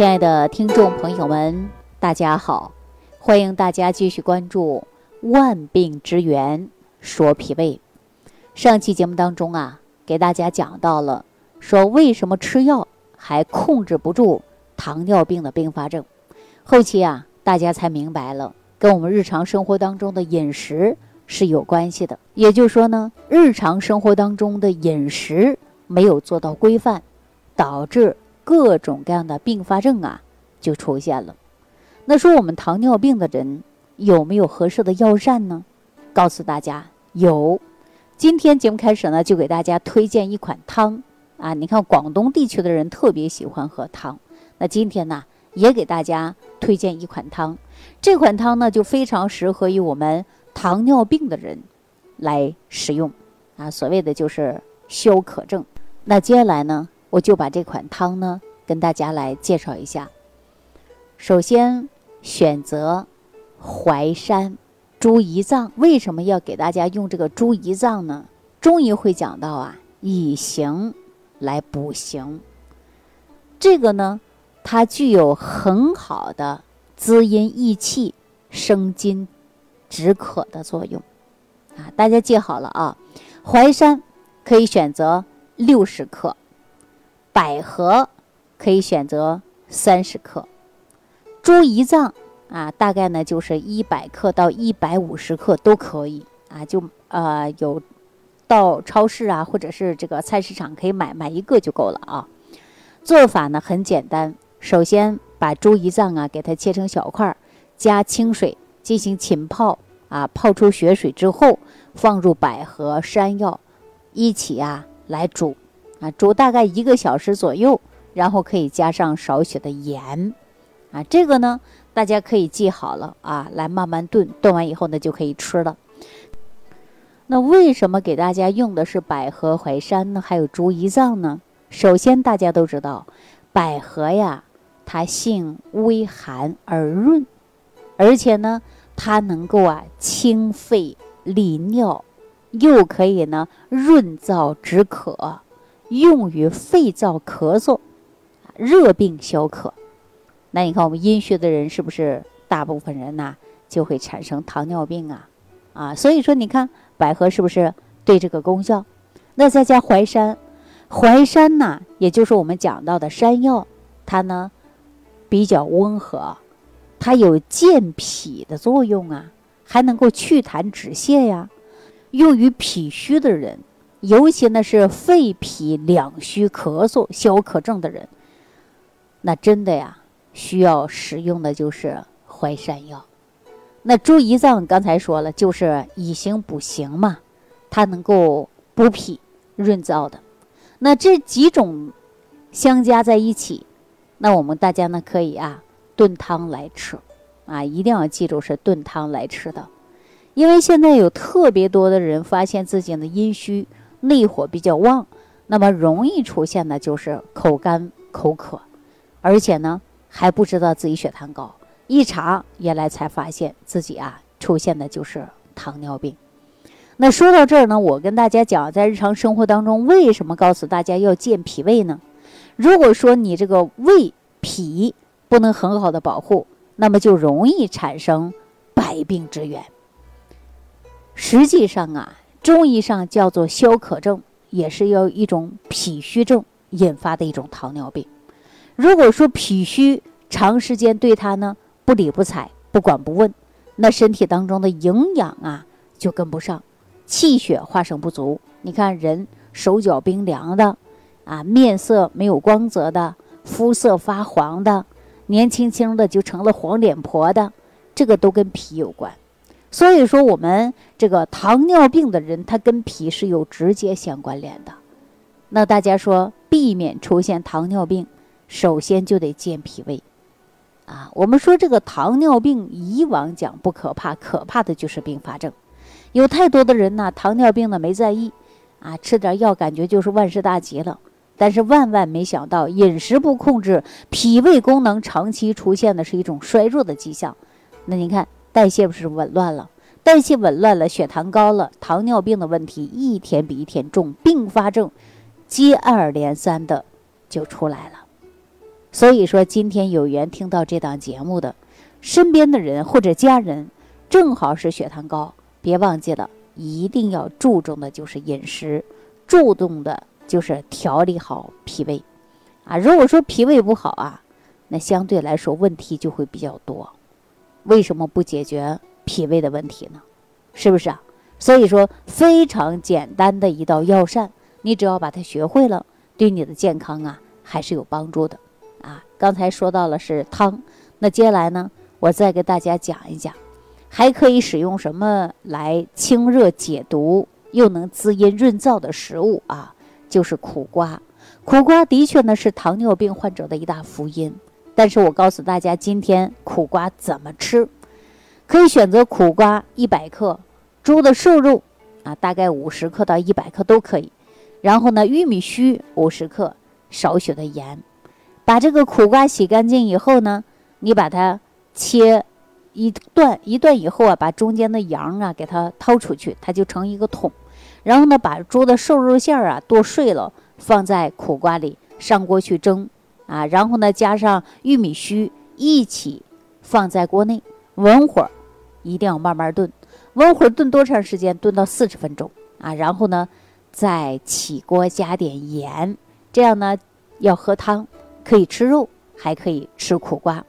亲爱的听众朋友们，大家好！欢迎大家继续关注《万病之源说脾胃》。上期节目当中啊，给大家讲到了说为什么吃药还控制不住糖尿病的并发症。后期啊，大家才明白了，跟我们日常生活当中的饮食是有关系的。也就是说呢，日常生活当中的饮食没有做到规范，导致。各种各样的并发症啊，就出现了。那说我们糖尿病的人有没有合适的药膳呢？告诉大家有。今天节目开始呢，就给大家推荐一款汤啊。你看广东地区的人特别喜欢喝汤，那今天呢，也给大家推荐一款汤。这款汤。呢，就非常适合于我们糖尿病的人来使用啊。所谓的就是消渴症。那接下来呢？我就把这款汤呢跟大家来介绍一下。首先选择淮山、猪胰脏，为什么要给大家用这个猪胰脏呢？中医会讲到啊，以形来补形。这个呢，它具有很好的滋阴益气、生津止渴的作用啊！大家记好了啊，淮山可以选择六十克。百合可以选择三十克，猪胰脏啊，大概呢就是一百克到一百五十克都可以啊，就呃有到超市啊或者是这个菜市场可以买买一个就够了啊。做法呢很简单，首先把猪胰脏啊给它切成小块，加清水进行浸泡啊，泡出血水之后，放入百合、山药一起啊来煮。啊，煮大概一个小时左右，然后可以加上少许的盐，啊，这个呢大家可以记好了啊，来慢慢炖，炖完以后呢就可以吃了。那为什么给大家用的是百合、淮山呢？还有猪胰脏呢？首先大家都知道，百合呀，它性微寒而润，而且呢，它能够啊清肺利尿，又可以呢润燥止渴。用于肺燥咳嗽、热病消渴。那你看，我们阴虚的人是不是大部分人呐就会产生糖尿病啊？啊，所以说你看百合是不是对这个功效？那再加淮山，淮山呐，也就是我们讲到的山药，它呢比较温和，它有健脾的作用啊，还能够祛痰止泻呀，用于脾虚的人。尤其呢是肺脾两虚、咳嗽、消渴症的人，那真的呀需要使用的就是淮山药。那猪胰脏刚才说了，就是以形补形嘛，它能够补脾润燥的。那这几种相加在一起，那我们大家呢可以啊炖汤来吃啊，一定要记住是炖汤来吃的，因为现在有特别多的人发现自己的阴虚。内火比较旺，那么容易出现的就是口干口渴，而且呢还不知道自己血糖高，一查原来才发现自己啊出现的就是糖尿病。那说到这儿呢，我跟大家讲，在日常生活当中，为什么告诉大家要健脾胃呢？如果说你这个胃脾不能很好的保护，那么就容易产生百病之源。实际上啊。中医上叫做消渴症，也是由一种脾虚症引发的一种糖尿病。如果说脾虚长时间对他呢不理不睬、不管不问，那身体当中的营养啊就跟不上，气血化生不足。你看人手脚冰凉的，啊面色没有光泽的，肤色发黄的，年轻轻的就成了黄脸婆的，这个都跟脾有关。所以说，我们这个糖尿病的人，他跟脾是有直接相关联的。那大家说，避免出现糖尿病，首先就得健脾胃啊。我们说这个糖尿病，以往讲不可怕，可怕的就是并发症。有太多的人呢，糖尿病呢没在意啊，吃点药感觉就是万事大吉了。但是万万没想到，饮食不控制，脾胃功能长期出现的是一种衰弱的迹象。那你看。代谢不是紊乱了，代谢紊乱了，血糖高了，糖尿病的问题一天比一天重，并发症接二连三的就出来了。所以说，今天有缘听到这档节目的身边的人或者家人，正好是血糖高，别忘记了，一定要注重的就是饮食，注重的就是调理好脾胃啊。如果说脾胃不好啊，那相对来说问题就会比较多。为什么不解决脾胃的问题呢？是不是啊？所以说，非常简单的一道药膳，你只要把它学会了，对你的健康啊还是有帮助的。啊，刚才说到了是汤，那接下来呢，我再给大家讲一讲，还可以使用什么来清热解毒，又能滋阴润燥的食物啊？就是苦瓜。苦瓜的确呢是糖尿病患者的一大福音，但是我告诉大家，今天苦瓜怎么吃？可以选择苦瓜一百克，猪的瘦肉啊，大概五十克到一百克都可以。然后呢，玉米须五十克，少许的盐。把这个苦瓜洗干净以后呢，你把它切一段一段以后啊，把中间的瓤啊给它掏出去，它就成一个桶。然后呢，把猪的瘦肉馅儿啊剁碎了，放在苦瓜里，上锅去蒸啊。然后呢，加上玉米须一起放在锅内，文火，一定要慢慢炖。文火炖多长时间？炖到四十分钟啊。然后呢，再起锅加点盐，这样呢要喝汤。可以吃肉，还可以吃苦瓜，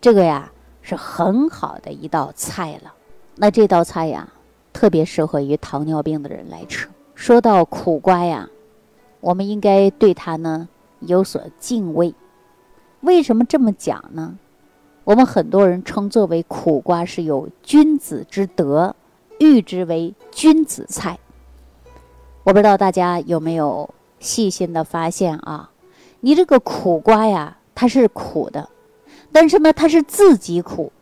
这个呀是很好的一道菜了。那这道菜呀，特别适合于糖尿病的人来吃。说到苦瓜呀，我们应该对它呢有所敬畏。为什么这么讲呢？我们很多人称作为苦瓜是有君子之德，誉之为君子菜。我不知道大家有没有细心的发现啊？你这个苦瓜呀，它是苦的，但是呢，它是自己苦，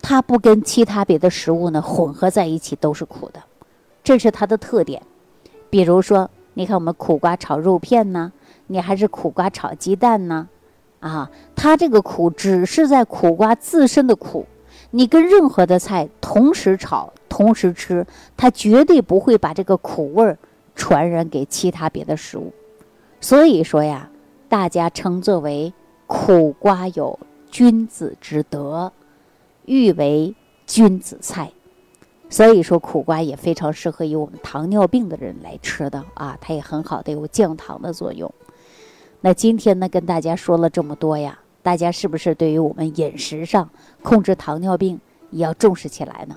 它不跟其他别的食物呢混合在一起都是苦的，这是它的特点。比如说，你看我们苦瓜炒肉片呢，你还是苦瓜炒鸡蛋呢，啊它这个苦只是在苦瓜自身的苦，你跟任何的菜同时炒、同时吃，它绝对不会把这个苦味儿传染给其他别的食物。所以说呀。大家称作为苦瓜有君子之德，誉为君子菜，所以说苦瓜也非常适合于我们糖尿病的人来吃的啊，它也很好的有降糖的作用。那今天呢，跟大家说了这么多呀，大家是不是对于我们饮食上控制糖尿病也要重视起来呢？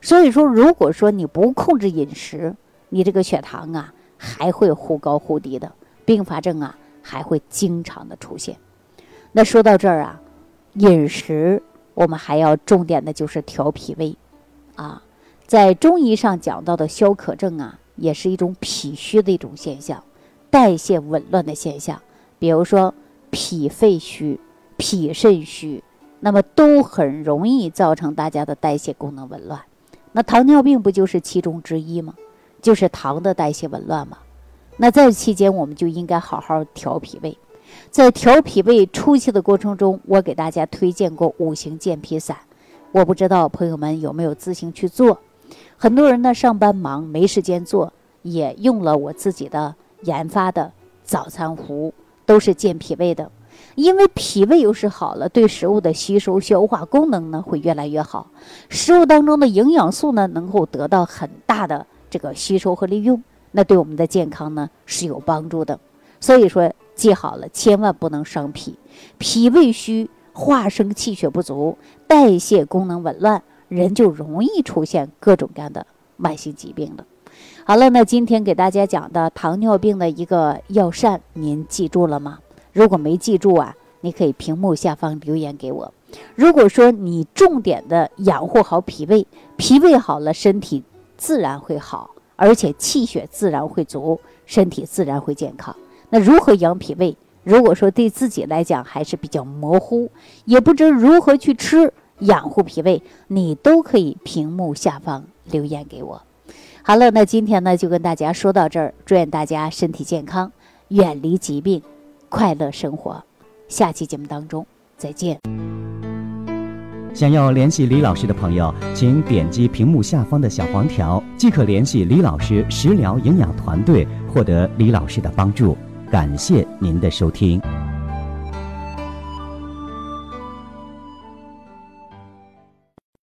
所以说，如果说你不控制饮食，你这个血糖啊还会忽高忽低的，并发症啊。还会经常的出现。那说到这儿啊，饮食我们还要重点的就是调脾胃啊。在中医上讲到的消渴症啊，也是一种脾虚的一种现象，代谢紊乱的现象。比如说脾肺虚、脾肾虚，那么都很容易造成大家的代谢功能紊乱。那糖尿病不就是其中之一吗？就是糖的代谢紊乱吗？那在期间，我们就应该好好调脾胃。在调脾胃初期的过程中，我给大家推荐过五行健脾散。我不知道朋友们有没有自行去做。很多人呢上班忙没时间做，也用了我自己的研发的早餐壶，都是健脾胃的。因为脾胃又是好了，对食物的吸收、消化功能呢会越来越好，食物当中的营养素呢能够得到很大的这个吸收和利用。那对我们的健康呢是有帮助的，所以说记好了，千万不能伤脾。脾胃虚，化生气血不足，代谢功能紊乱，人就容易出现各种各样的慢性疾病了。好了，那今天给大家讲的糖尿病的一个药膳，您记住了吗？如果没记住啊，你可以屏幕下方留言给我。如果说你重点的养护好脾胃，脾胃好了，身体自然会好。而且气血自然会足，身体自然会健康。那如何养脾胃？如果说对自己来讲还是比较模糊，也不知如何去吃养护脾胃，你都可以屏幕下方留言给我。好了，那今天呢就跟大家说到这儿，祝愿大家身体健康，远离疾病，快乐生活。下期节目当中再见。想要联系李老师的朋友，请点击屏幕下方的小黄条，即可联系李老师食疗营养团队，获得李老师的帮助。感谢您的收听。